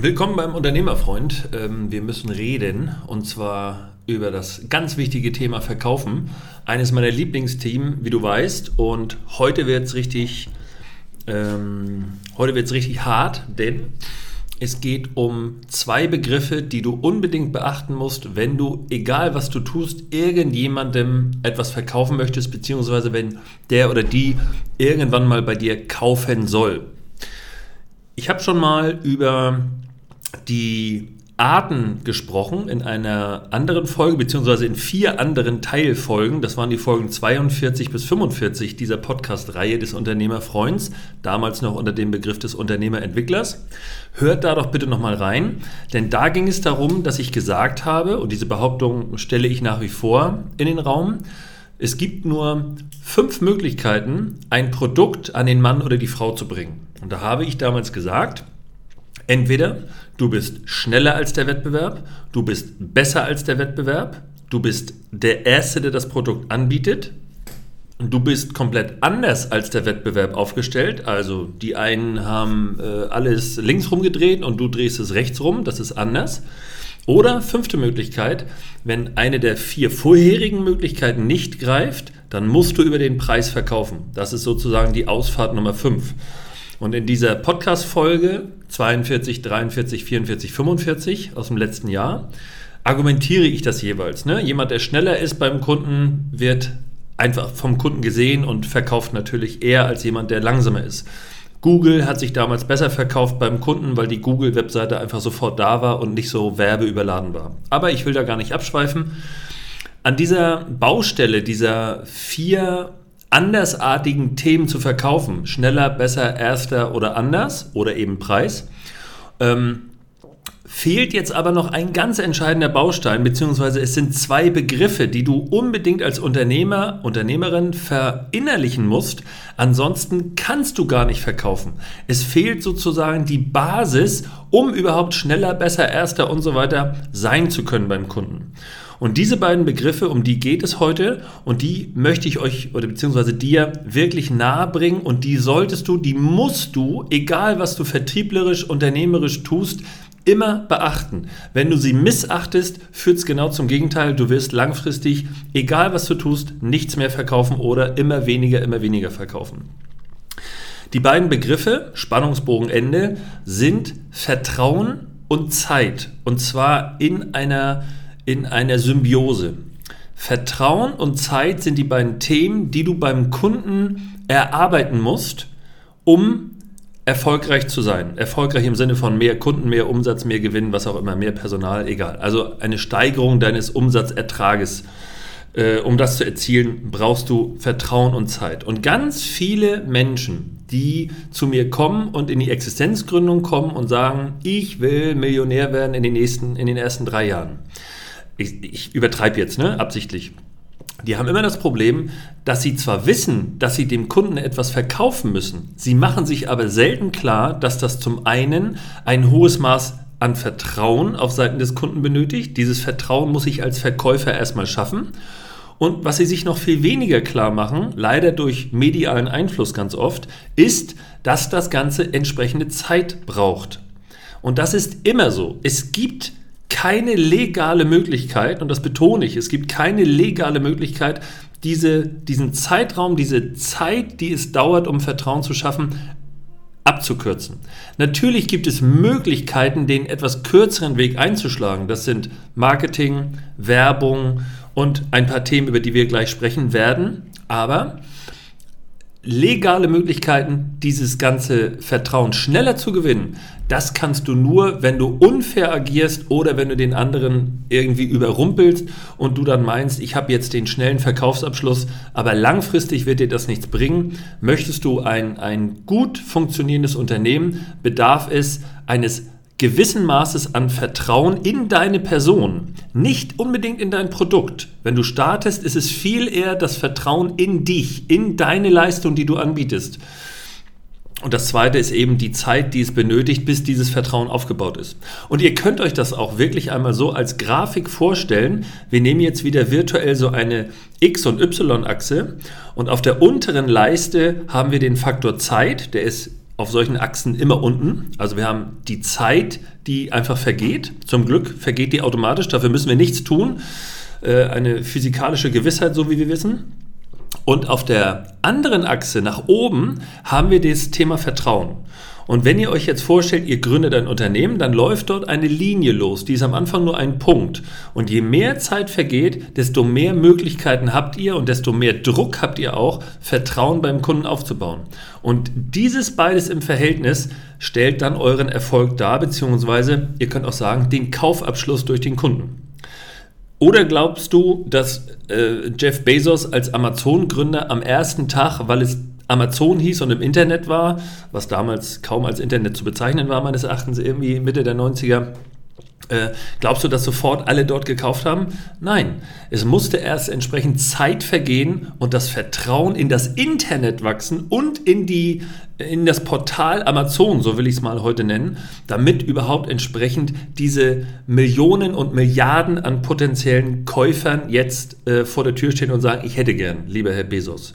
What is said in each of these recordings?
Willkommen beim Unternehmerfreund. Ähm, wir müssen reden und zwar über das ganz wichtige Thema Verkaufen. Eines meiner Lieblingsthemen, wie du weißt. Und heute wird es richtig, ähm, richtig hart, denn es geht um zwei Begriffe, die du unbedingt beachten musst, wenn du, egal was du tust, irgendjemandem etwas verkaufen möchtest, beziehungsweise wenn der oder die irgendwann mal bei dir kaufen soll. Ich habe schon mal über die Arten gesprochen in einer anderen Folge, beziehungsweise in vier anderen Teilfolgen. Das waren die Folgen 42 bis 45 dieser Podcast-Reihe des Unternehmerfreunds, damals noch unter dem Begriff des Unternehmerentwicklers. Hört da doch bitte nochmal rein, denn da ging es darum, dass ich gesagt habe, und diese Behauptung stelle ich nach wie vor in den Raum, es gibt nur fünf Möglichkeiten, ein Produkt an den Mann oder die Frau zu bringen. Und da habe ich damals gesagt, entweder du bist schneller als der Wettbewerb, du bist besser als der Wettbewerb, du bist der Erste, der das Produkt anbietet, du bist komplett anders als der Wettbewerb aufgestellt. Also die einen haben äh, alles links rumgedreht und du drehst es rechts rum, das ist anders. Oder fünfte Möglichkeit, wenn eine der vier vorherigen Möglichkeiten nicht greift, dann musst du über den Preis verkaufen. Das ist sozusagen die Ausfahrt Nummer 5. Und in dieser Podcast-Folge 42, 43, 44, 45 aus dem letzten Jahr argumentiere ich das jeweils. Ne? Jemand, der schneller ist beim Kunden, wird einfach vom Kunden gesehen und verkauft natürlich eher als jemand, der langsamer ist. Google hat sich damals besser verkauft beim Kunden, weil die Google-Webseite einfach sofort da war und nicht so werbeüberladen war. Aber ich will da gar nicht abschweifen. An dieser Baustelle dieser vier andersartigen Themen zu verkaufen, schneller, besser, erster oder anders oder eben Preis, ähm, fehlt jetzt aber noch ein ganz entscheidender Baustein, beziehungsweise es sind zwei Begriffe, die du unbedingt als Unternehmer, Unternehmerin verinnerlichen musst. Ansonsten kannst du gar nicht verkaufen. Es fehlt sozusagen die Basis, um überhaupt schneller, besser, erster und so weiter sein zu können beim Kunden. Und diese beiden Begriffe, um die geht es heute und die möchte ich euch oder beziehungsweise dir wirklich nahe bringen und die solltest du, die musst du, egal was du vertrieblerisch, unternehmerisch tust, immer beachten. Wenn du sie missachtest, führt es genau zum Gegenteil. Du wirst langfristig, egal was du tust, nichts mehr verkaufen oder immer weniger, immer weniger verkaufen. Die beiden Begriffe, Spannungsbogenende, sind Vertrauen und Zeit. Und zwar in einer, in einer Symbiose. Vertrauen und Zeit sind die beiden Themen, die du beim Kunden erarbeiten musst, um erfolgreich zu sein. Erfolgreich im Sinne von mehr Kunden, mehr Umsatz, mehr Gewinn, was auch immer, mehr Personal, egal. Also eine Steigerung deines Umsatzertrages. Äh, um das zu erzielen, brauchst du Vertrauen und Zeit. Und ganz viele Menschen, die zu mir kommen und in die Existenzgründung kommen und sagen, ich will Millionär werden in den nächsten, in den ersten drei Jahren. Ich, ich übertreibe jetzt, ne, absichtlich die haben immer das Problem, dass sie zwar wissen, dass sie dem Kunden etwas verkaufen müssen, sie machen sich aber selten klar, dass das zum einen ein hohes Maß an Vertrauen auf Seiten des Kunden benötigt. Dieses Vertrauen muss ich als Verkäufer erstmal schaffen. Und was sie sich noch viel weniger klar machen, leider durch medialen Einfluss ganz oft, ist, dass das Ganze entsprechende Zeit braucht. Und das ist immer so. Es gibt keine legale Möglichkeit, und das betone ich, es gibt keine legale Möglichkeit, diese, diesen Zeitraum, diese Zeit, die es dauert, um Vertrauen zu schaffen, abzukürzen. Natürlich gibt es Möglichkeiten, den etwas kürzeren Weg einzuschlagen. Das sind Marketing, Werbung und ein paar Themen, über die wir gleich sprechen werden. Aber legale Möglichkeiten, dieses ganze Vertrauen schneller zu gewinnen, das kannst du nur, wenn du unfair agierst oder wenn du den anderen irgendwie überrumpelst und du dann meinst, ich habe jetzt den schnellen Verkaufsabschluss, aber langfristig wird dir das nichts bringen. Möchtest du ein, ein gut funktionierendes Unternehmen, bedarf es eines gewissen Maßes an Vertrauen in deine Person, nicht unbedingt in dein Produkt. Wenn du startest, ist es viel eher das Vertrauen in dich, in deine Leistung, die du anbietest. Und das zweite ist eben die Zeit, die es benötigt, bis dieses Vertrauen aufgebaut ist. Und ihr könnt euch das auch wirklich einmal so als Grafik vorstellen. Wir nehmen jetzt wieder virtuell so eine X- und Y-Achse und auf der unteren Leiste haben wir den Faktor Zeit, der ist auf solchen Achsen immer unten. Also wir haben die Zeit, die einfach vergeht. Zum Glück vergeht die automatisch, dafür müssen wir nichts tun. Äh, eine physikalische Gewissheit, so wie wir wissen. Und auf der anderen Achse nach oben haben wir das Thema Vertrauen. Und wenn ihr euch jetzt vorstellt, ihr gründet ein Unternehmen, dann läuft dort eine Linie los. Die ist am Anfang nur ein Punkt. Und je mehr Zeit vergeht, desto mehr Möglichkeiten habt ihr und desto mehr Druck habt ihr auch, Vertrauen beim Kunden aufzubauen. Und dieses beides im Verhältnis stellt dann euren Erfolg dar, beziehungsweise ihr könnt auch sagen, den Kaufabschluss durch den Kunden. Oder glaubst du, dass äh, Jeff Bezos als Amazon-Gründer am ersten Tag, weil es Amazon hieß und im Internet war, was damals kaum als Internet zu bezeichnen war, meines Erachtens irgendwie Mitte der 90er, äh, glaubst du, dass sofort alle dort gekauft haben? Nein, es musste erst entsprechend Zeit vergehen und das Vertrauen in das Internet wachsen und in, die, in das Portal Amazon, so will ich es mal heute nennen, damit überhaupt entsprechend diese Millionen und Milliarden an potenziellen Käufern jetzt äh, vor der Tür stehen und sagen, ich hätte gern, lieber Herr Bezos.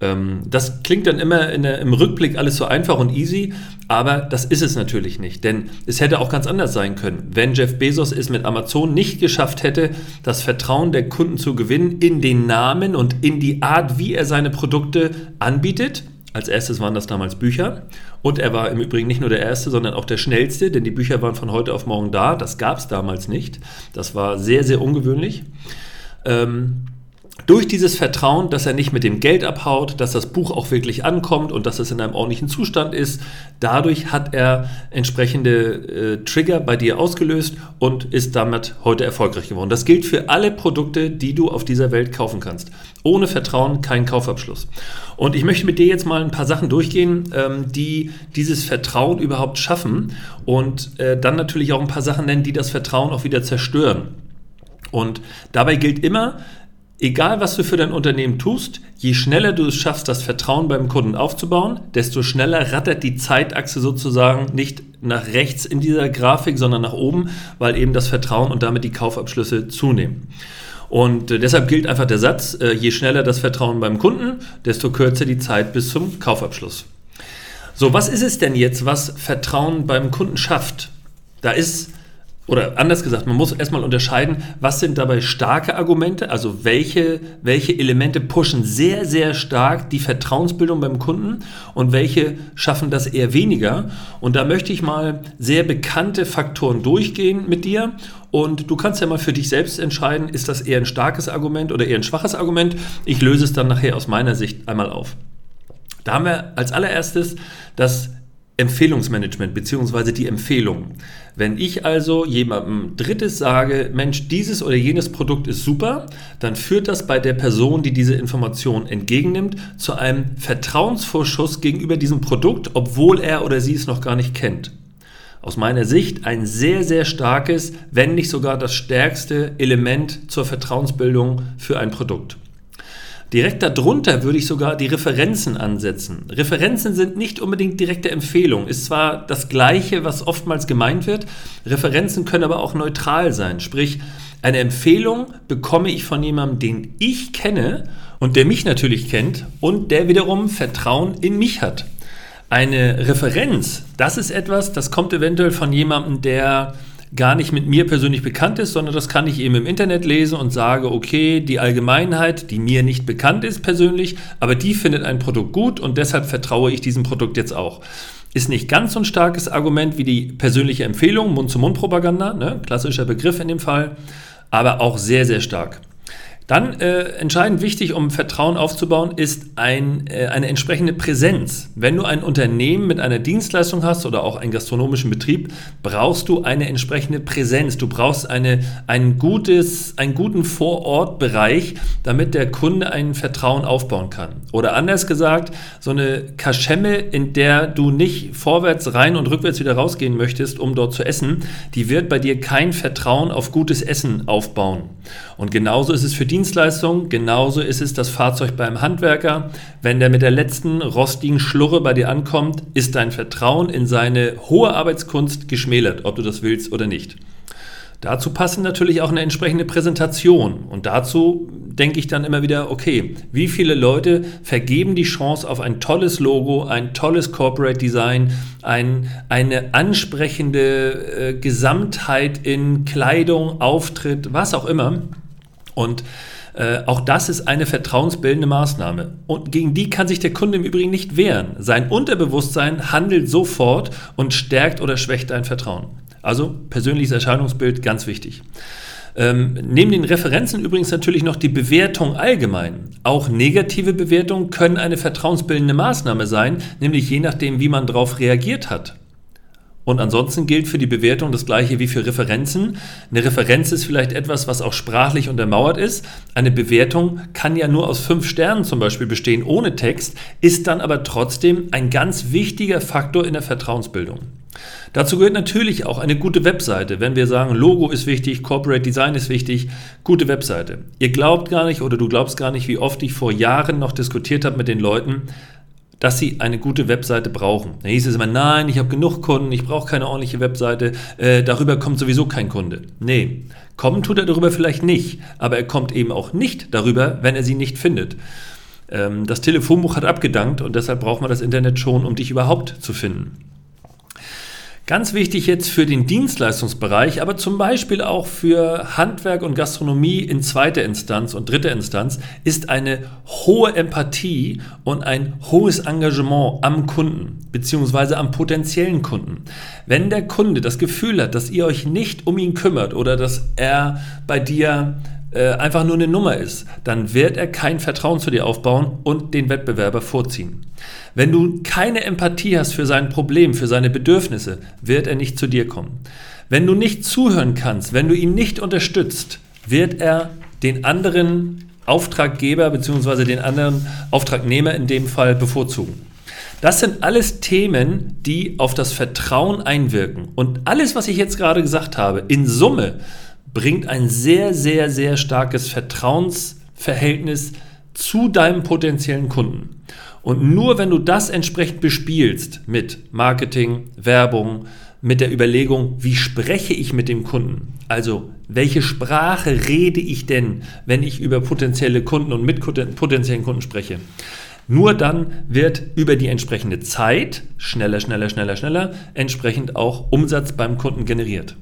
Ähm, das klingt dann immer der, im Rückblick alles so einfach und easy, aber das ist es natürlich nicht, denn es hätte auch ganz anders sein können. Wenn Jeff Bezos es mit Amazon nicht geschafft hätte, das Vertrauen der Kunden zu gewinnen in den Namen und in die Art, wie er seine Produkte anbietet, als erstes waren das damals Bücher. Und er war im Übrigen nicht nur der Erste, sondern auch der Schnellste, denn die Bücher waren von heute auf morgen da. Das gab es damals nicht. Das war sehr, sehr ungewöhnlich. Ähm, durch dieses Vertrauen, dass er nicht mit dem Geld abhaut, dass das Buch auch wirklich ankommt und dass es in einem ordentlichen Zustand ist, dadurch hat er entsprechende äh, Trigger bei dir ausgelöst und ist damit heute erfolgreich geworden. Das gilt für alle Produkte, die du auf dieser Welt kaufen kannst. Ohne Vertrauen kein Kaufabschluss. Und ich möchte mit dir jetzt mal ein paar Sachen durchgehen, ähm, die dieses Vertrauen überhaupt schaffen und äh, dann natürlich auch ein paar Sachen nennen, die das Vertrauen auch wieder zerstören. Und dabei gilt immer, Egal, was du für dein Unternehmen tust, je schneller du es schaffst, das Vertrauen beim Kunden aufzubauen, desto schneller rattert die Zeitachse sozusagen nicht nach rechts in dieser Grafik, sondern nach oben, weil eben das Vertrauen und damit die Kaufabschlüsse zunehmen. Und äh, deshalb gilt einfach der Satz, äh, je schneller das Vertrauen beim Kunden, desto kürzer die Zeit bis zum Kaufabschluss. So, was ist es denn jetzt, was Vertrauen beim Kunden schafft? Da ist oder anders gesagt, man muss erstmal unterscheiden, was sind dabei starke Argumente, also welche, welche Elemente pushen sehr, sehr stark die Vertrauensbildung beim Kunden und welche schaffen das eher weniger. Und da möchte ich mal sehr bekannte Faktoren durchgehen mit dir und du kannst ja mal für dich selbst entscheiden, ist das eher ein starkes Argument oder eher ein schwaches Argument. Ich löse es dann nachher aus meiner Sicht einmal auf. Da haben wir als allererstes das Empfehlungsmanagement beziehungsweise die Empfehlung. Wenn ich also jemandem Drittes sage, Mensch, dieses oder jenes Produkt ist super, dann führt das bei der Person, die diese Information entgegennimmt, zu einem Vertrauensvorschuss gegenüber diesem Produkt, obwohl er oder sie es noch gar nicht kennt. Aus meiner Sicht ein sehr, sehr starkes, wenn nicht sogar das stärkste Element zur Vertrauensbildung für ein Produkt. Direkt darunter würde ich sogar die Referenzen ansetzen. Referenzen sind nicht unbedingt direkte Empfehlungen. Ist zwar das Gleiche, was oftmals gemeint wird. Referenzen können aber auch neutral sein. Sprich, eine Empfehlung bekomme ich von jemandem, den ich kenne und der mich natürlich kennt und der wiederum Vertrauen in mich hat. Eine Referenz, das ist etwas, das kommt eventuell von jemandem, der gar nicht mit mir persönlich bekannt ist, sondern das kann ich eben im Internet lesen und sage, okay, die Allgemeinheit, die mir nicht bekannt ist persönlich, aber die findet ein Produkt gut und deshalb vertraue ich diesem Produkt jetzt auch. Ist nicht ganz so ein starkes Argument wie die persönliche Empfehlung, Mund-zu-Mund-Propaganda, ne? klassischer Begriff in dem Fall, aber auch sehr, sehr stark. Dann äh, entscheidend wichtig, um Vertrauen aufzubauen, ist ein, äh, eine entsprechende Präsenz. Wenn du ein Unternehmen mit einer Dienstleistung hast oder auch einen gastronomischen Betrieb, brauchst du eine entsprechende Präsenz. Du brauchst eine, ein gutes, einen guten Vorortbereich, damit der Kunde ein Vertrauen aufbauen kann. Oder anders gesagt, so eine Kaschemme, in der du nicht vorwärts rein und rückwärts wieder rausgehen möchtest, um dort zu essen, die wird bei dir kein Vertrauen auf gutes Essen aufbauen. Und genauso ist es für Dienstleistungen, genauso ist es das Fahrzeug beim Handwerker. Wenn der mit der letzten rostigen Schlurre bei dir ankommt, ist dein Vertrauen in seine hohe Arbeitskunst geschmälert, ob du das willst oder nicht. Dazu passen natürlich auch eine entsprechende Präsentation. Und dazu denke ich dann immer wieder, okay, wie viele Leute vergeben die Chance auf ein tolles Logo, ein tolles Corporate Design, ein, eine ansprechende äh, Gesamtheit in Kleidung, Auftritt, was auch immer. Und äh, auch das ist eine vertrauensbildende Maßnahme. Und gegen die kann sich der Kunde im Übrigen nicht wehren. Sein Unterbewusstsein handelt sofort und stärkt oder schwächt dein Vertrauen. Also persönliches Erscheinungsbild, ganz wichtig. Ähm, neben den Referenzen übrigens natürlich noch die Bewertung allgemein. Auch negative Bewertungen können eine vertrauensbildende Maßnahme sein, nämlich je nachdem, wie man darauf reagiert hat. Und ansonsten gilt für die Bewertung das gleiche wie für Referenzen. Eine Referenz ist vielleicht etwas, was auch sprachlich untermauert ist. Eine Bewertung kann ja nur aus fünf Sternen zum Beispiel bestehen, ohne Text, ist dann aber trotzdem ein ganz wichtiger Faktor in der Vertrauensbildung. Dazu gehört natürlich auch eine gute Webseite. Wenn wir sagen, Logo ist wichtig, Corporate Design ist wichtig, gute Webseite. Ihr glaubt gar nicht oder du glaubst gar nicht, wie oft ich vor Jahren noch diskutiert habe mit den Leuten, dass sie eine gute Webseite brauchen. Da hieß es immer, nein, ich habe genug Kunden, ich brauche keine ordentliche Webseite, äh, darüber kommt sowieso kein Kunde. Nee, kommen tut er darüber vielleicht nicht, aber er kommt eben auch nicht darüber, wenn er sie nicht findet. Ähm, das Telefonbuch hat abgedankt und deshalb braucht man das Internet schon, um dich überhaupt zu finden. Ganz wichtig jetzt für den Dienstleistungsbereich, aber zum Beispiel auch für Handwerk und Gastronomie in zweiter Instanz und dritter Instanz ist eine hohe Empathie und ein hohes Engagement am Kunden bzw. am potenziellen Kunden. Wenn der Kunde das Gefühl hat, dass ihr euch nicht um ihn kümmert oder dass er bei dir äh, einfach nur eine Nummer ist, dann wird er kein Vertrauen zu dir aufbauen und den Wettbewerber vorziehen. Wenn du keine Empathie hast für sein Problem, für seine Bedürfnisse, wird er nicht zu dir kommen. Wenn du nicht zuhören kannst, wenn du ihn nicht unterstützt, wird er den anderen Auftraggeber bzw. den anderen Auftragnehmer in dem Fall bevorzugen. Das sind alles Themen, die auf das Vertrauen einwirken. Und alles, was ich jetzt gerade gesagt habe, in Summe bringt ein sehr, sehr, sehr starkes Vertrauensverhältnis zu deinem potenziellen Kunden. Und nur wenn du das entsprechend bespielst mit Marketing, Werbung, mit der Überlegung, wie spreche ich mit dem Kunden? Also, welche Sprache rede ich denn, wenn ich über potenzielle Kunden und mit potenziellen Kunden spreche? Nur dann wird über die entsprechende Zeit schneller, schneller, schneller, schneller entsprechend auch Umsatz beim Kunden generiert.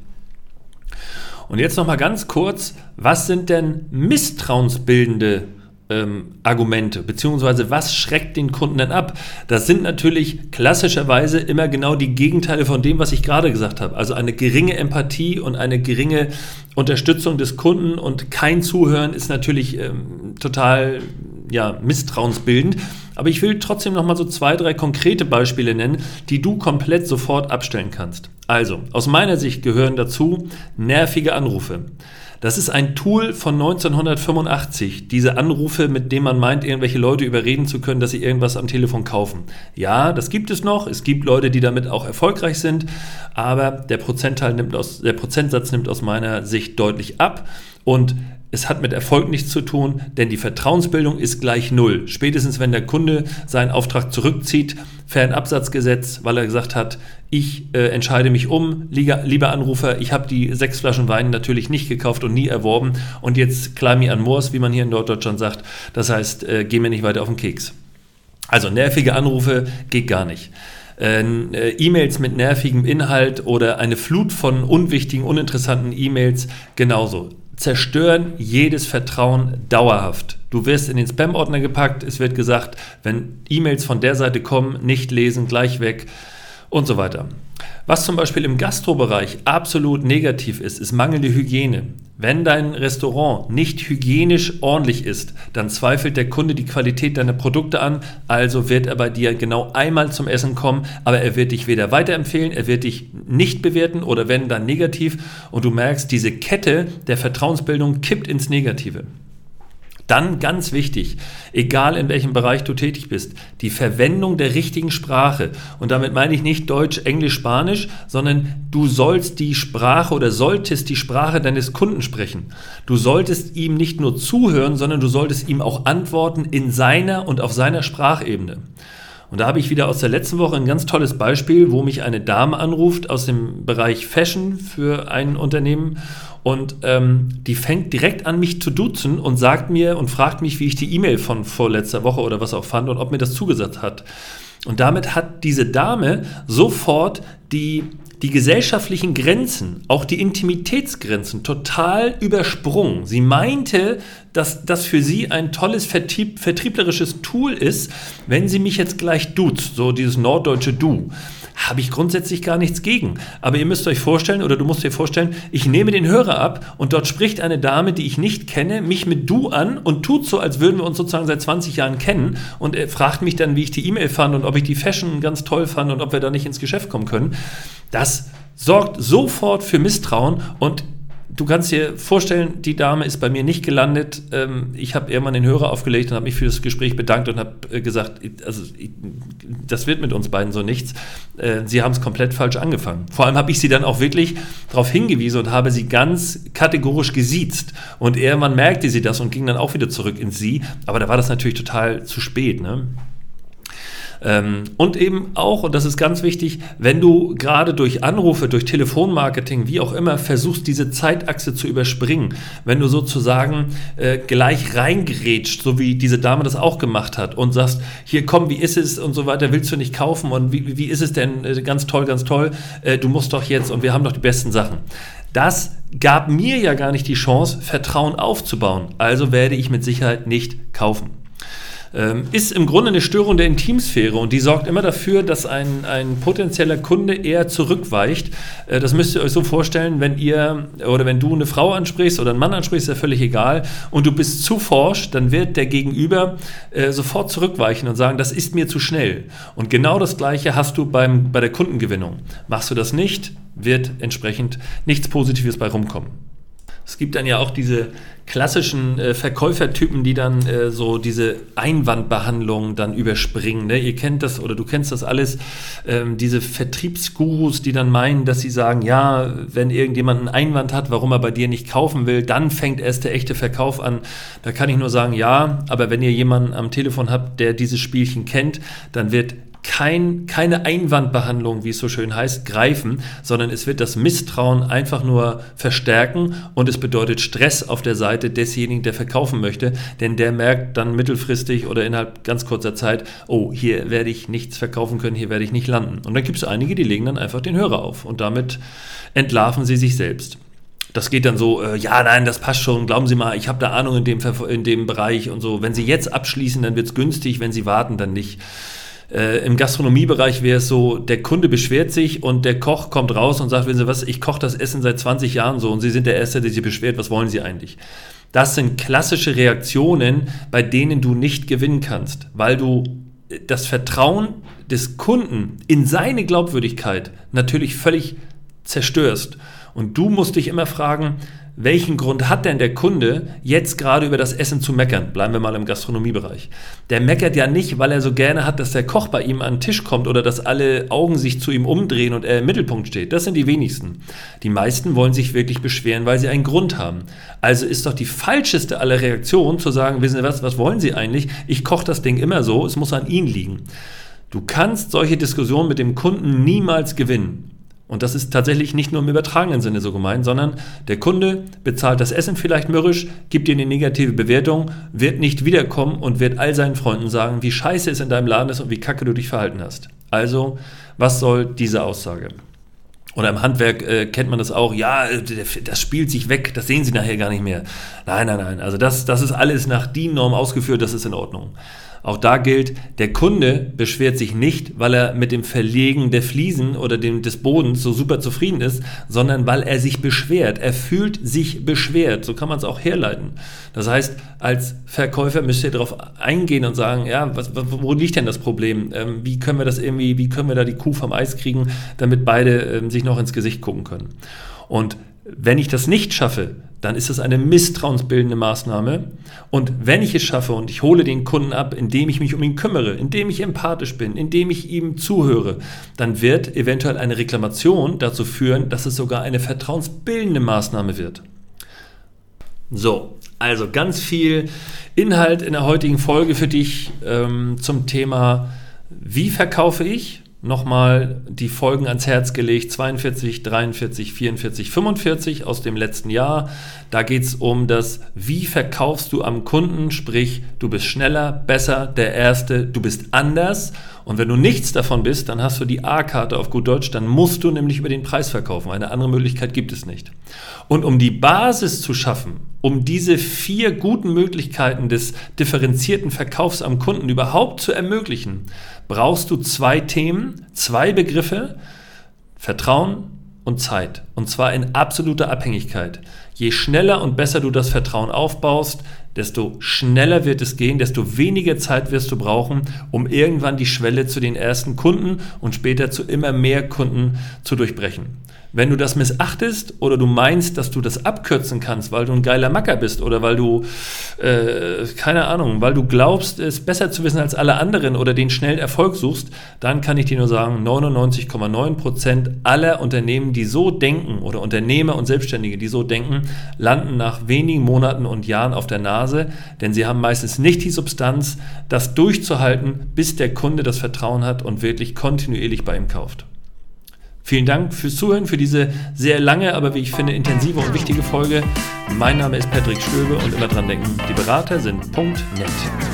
Und jetzt noch mal ganz kurz, was sind denn misstrauensbildende ähm, Argumente, beziehungsweise was schreckt den Kunden denn ab? Das sind natürlich klassischerweise immer genau die Gegenteile von dem, was ich gerade gesagt habe. Also eine geringe Empathie und eine geringe Unterstützung des Kunden und kein Zuhören ist natürlich ähm, total ja, misstrauensbildend. Aber ich will trotzdem noch mal so zwei, drei konkrete Beispiele nennen, die du komplett sofort abstellen kannst. Also, aus meiner Sicht gehören dazu nervige Anrufe. Das ist ein Tool von 1985, diese Anrufe, mit denen man meint, irgendwelche Leute überreden zu können, dass sie irgendwas am Telefon kaufen. Ja, das gibt es noch. Es gibt Leute, die damit auch erfolgreich sind, aber der, Prozentteil nimmt aus, der Prozentsatz nimmt aus meiner Sicht deutlich ab. Und es hat mit Erfolg nichts zu tun, denn die Vertrauensbildung ist gleich null. Spätestens wenn der Kunde seinen Auftrag zurückzieht, Fernabsatzgesetz, weil er gesagt hat, ich äh, entscheide mich um, lieber Anrufer, ich habe die sechs Flaschen Wein natürlich nicht gekauft und nie erworben und jetzt climb me an Moors, wie man hier in Norddeutschland sagt. Das heißt, äh, geh mir nicht weiter auf den Keks. Also nervige Anrufe geht gar nicht. Äh, äh, E-Mails mit nervigem Inhalt oder eine Flut von unwichtigen, uninteressanten E-Mails genauso zerstören jedes Vertrauen dauerhaft. Du wirst in den Spam-Ordner gepackt, es wird gesagt, wenn E-Mails von der Seite kommen, nicht lesen, gleich weg und so weiter. Was zum Beispiel im Gastrobereich absolut negativ ist, ist mangelnde Hygiene. Wenn dein Restaurant nicht hygienisch ordentlich ist, dann zweifelt der Kunde die Qualität deiner Produkte an, also wird er bei dir genau einmal zum Essen kommen, aber er wird dich weder weiterempfehlen, er wird dich nicht bewerten oder wenn dann negativ. Und du merkst, diese Kette der Vertrauensbildung kippt ins Negative. Dann ganz wichtig, egal in welchem Bereich du tätig bist, die Verwendung der richtigen Sprache. Und damit meine ich nicht Deutsch, Englisch, Spanisch, sondern du sollst die Sprache oder solltest die Sprache deines Kunden sprechen. Du solltest ihm nicht nur zuhören, sondern du solltest ihm auch antworten in seiner und auf seiner Sprachebene. Und da habe ich wieder aus der letzten Woche ein ganz tolles Beispiel, wo mich eine Dame anruft aus dem Bereich Fashion für ein Unternehmen und ähm, die fängt direkt an, mich zu duzen und sagt mir und fragt mich, wie ich die E-Mail von vorletzter Woche oder was auch fand und ob mir das zugesagt hat. Und damit hat diese Dame sofort die, die gesellschaftlichen Grenzen, auch die Intimitätsgrenzen total übersprungen. Sie meinte, dass das für sie ein tolles Vertrieb, vertrieblerisches Tool ist, wenn sie mich jetzt gleich duzt, so dieses norddeutsche Du habe ich grundsätzlich gar nichts gegen. Aber ihr müsst euch vorstellen, oder du musst dir vorstellen, ich nehme den Hörer ab und dort spricht eine Dame, die ich nicht kenne, mich mit du an und tut so, als würden wir uns sozusagen seit 20 Jahren kennen und fragt mich dann, wie ich die E-Mail fand und ob ich die Fashion ganz toll fand und ob wir da nicht ins Geschäft kommen können. Das sorgt sofort für Misstrauen und du kannst dir vorstellen, die Dame ist bei mir nicht gelandet. Ähm, ich habe irgendwann den Hörer aufgelegt und habe mich für das Gespräch bedankt und habe äh, gesagt, also das wird mit uns beiden so nichts. Äh, sie haben es komplett falsch angefangen. Vor allem habe ich sie dann auch wirklich darauf hingewiesen und habe sie ganz kategorisch gesiezt. Und irgendwann merkte sie das und ging dann auch wieder zurück in sie. Aber da war das natürlich total zu spät. Ne? Ähm, und eben auch, und das ist ganz wichtig, wenn du gerade durch Anrufe, durch Telefonmarketing, wie auch immer, versuchst, diese Zeitachse zu überspringen, wenn du sozusagen äh, gleich reingerätscht, so wie diese Dame das auch gemacht hat und sagst, hier komm, wie ist es und so weiter, willst du nicht kaufen und wie, wie ist es denn, äh, ganz toll, ganz toll, äh, du musst doch jetzt und wir haben doch die besten Sachen. Das gab mir ja gar nicht die Chance, Vertrauen aufzubauen. Also werde ich mit Sicherheit nicht kaufen ähm, ist im Grunde eine Störung der Intimsphäre und die sorgt immer dafür, dass ein, ein potenzieller Kunde eher zurückweicht. Äh, das müsst ihr euch so vorstellen, wenn ihr oder wenn du eine Frau ansprichst oder einen Mann ansprichst, ist ja völlig egal, und du bist zu forsch, dann wird der Gegenüber äh, sofort zurückweichen und sagen, das ist mir zu schnell. Und genau das Gleiche hast du beim, bei der Kundengewinnung. Machst du das nicht, wird entsprechend nichts Positives bei rumkommen. Es gibt dann ja auch diese klassischen äh, Verkäufertypen, die dann äh, so diese Einwandbehandlung dann überspringen. Ne? Ihr kennt das oder du kennst das alles, ähm, diese Vertriebsgurus, die dann meinen, dass sie sagen, ja, wenn irgendjemand einen Einwand hat, warum er bei dir nicht kaufen will, dann fängt erst der echte Verkauf an. Da kann ich nur sagen, ja, aber wenn ihr jemanden am Telefon habt, der dieses Spielchen kennt, dann wird kein, keine Einwandbehandlung, wie es so schön heißt, greifen, sondern es wird das Misstrauen einfach nur verstärken und es bedeutet Stress auf der Seite desjenigen, der verkaufen möchte, denn der merkt dann mittelfristig oder innerhalb ganz kurzer Zeit, oh, hier werde ich nichts verkaufen können, hier werde ich nicht landen. Und dann gibt es einige, die legen dann einfach den Hörer auf und damit entlarven sie sich selbst. Das geht dann so, äh, ja, nein, das passt schon, glauben Sie mal, ich habe da Ahnung in dem, in dem Bereich und so. Wenn Sie jetzt abschließen, dann wird es günstig, wenn Sie warten, dann nicht. Äh, Im Gastronomiebereich wäre es so, der Kunde beschwert sich und der Koch kommt raus und sagt, wissen Sie was, ich koche das Essen seit 20 Jahren so und Sie sind der Erste, der sich beschwert, was wollen Sie eigentlich? Das sind klassische Reaktionen, bei denen du nicht gewinnen kannst, weil du das Vertrauen des Kunden in seine Glaubwürdigkeit natürlich völlig zerstörst. Und du musst dich immer fragen, welchen Grund hat denn der Kunde, jetzt gerade über das Essen zu meckern? Bleiben wir mal im Gastronomiebereich. Der meckert ja nicht, weil er so gerne hat, dass der Koch bei ihm an den Tisch kommt oder dass alle Augen sich zu ihm umdrehen und er im Mittelpunkt steht. Das sind die wenigsten. Die meisten wollen sich wirklich beschweren, weil sie einen Grund haben. Also ist doch die falscheste aller Reaktionen zu sagen, wissen Sie was, was wollen Sie eigentlich? Ich koche das Ding immer so, es muss an Ihnen liegen. Du kannst solche Diskussionen mit dem Kunden niemals gewinnen. Und das ist tatsächlich nicht nur im übertragenen Sinne so gemeint, sondern der Kunde bezahlt das Essen vielleicht mürrisch, gibt dir eine negative Bewertung, wird nicht wiederkommen und wird all seinen Freunden sagen, wie scheiße es in deinem Laden ist und wie kacke du dich verhalten hast. Also, was soll diese Aussage? Oder im Handwerk äh, kennt man das auch, ja, das spielt sich weg, das sehen Sie nachher gar nicht mehr. Nein, nein, nein, also das, das ist alles nach DIN-Norm ausgeführt, das ist in Ordnung. Auch da gilt, der Kunde beschwert sich nicht, weil er mit dem Verlegen der Fliesen oder dem, des Bodens so super zufrieden ist, sondern weil er sich beschwert. Er fühlt sich beschwert. So kann man es auch herleiten. Das heißt, als Verkäufer müsst ihr darauf eingehen und sagen, ja, was, wo liegt denn das Problem? Ähm, wie können wir das irgendwie, wie können wir da die Kuh vom Eis kriegen, damit beide ähm, sich noch ins Gesicht gucken können? Und wenn ich das nicht schaffe, dann ist das eine misstrauensbildende Maßnahme. Und wenn ich es schaffe und ich hole den Kunden ab, indem ich mich um ihn kümmere, indem ich empathisch bin, indem ich ihm zuhöre, dann wird eventuell eine Reklamation dazu führen, dass es sogar eine vertrauensbildende Maßnahme wird. So, also ganz viel Inhalt in der heutigen Folge für dich ähm, zum Thema Wie verkaufe ich? Nochmal die Folgen ans Herz gelegt, 42, 43, 44, 45 aus dem letzten Jahr. Da geht es um das, wie verkaufst du am Kunden, sprich, du bist schneller, besser, der Erste, du bist anders. Und wenn du nichts davon bist, dann hast du die A-Karte auf gut Deutsch, dann musst du nämlich über den Preis verkaufen. Eine andere Möglichkeit gibt es nicht. Und um die Basis zu schaffen, um diese vier guten Möglichkeiten des differenzierten Verkaufs am Kunden überhaupt zu ermöglichen, brauchst du zwei Themen, zwei Begriffe, Vertrauen und Zeit. Und zwar in absoluter Abhängigkeit. Je schneller und besser du das Vertrauen aufbaust, desto schneller wird es gehen, desto weniger Zeit wirst du brauchen, um irgendwann die Schwelle zu den ersten Kunden und später zu immer mehr Kunden zu durchbrechen. Wenn du das missachtest oder du meinst, dass du das abkürzen kannst, weil du ein geiler Macker bist oder weil du, äh, keine Ahnung, weil du glaubst, es besser zu wissen als alle anderen oder den schnellen Erfolg suchst, dann kann ich dir nur sagen, 99,9% aller Unternehmen, die so denken oder Unternehmer und Selbstständige, die so denken, landen nach wenigen Monaten und Jahren auf der Nase, denn sie haben meistens nicht die Substanz, das durchzuhalten, bis der Kunde das Vertrauen hat und wirklich kontinuierlich bei ihm kauft. Vielen Dank fürs Zuhören, für diese sehr lange, aber wie ich finde, intensive und wichtige Folge. Mein Name ist Patrick Stöbe und immer dran denken, die Berater sind net.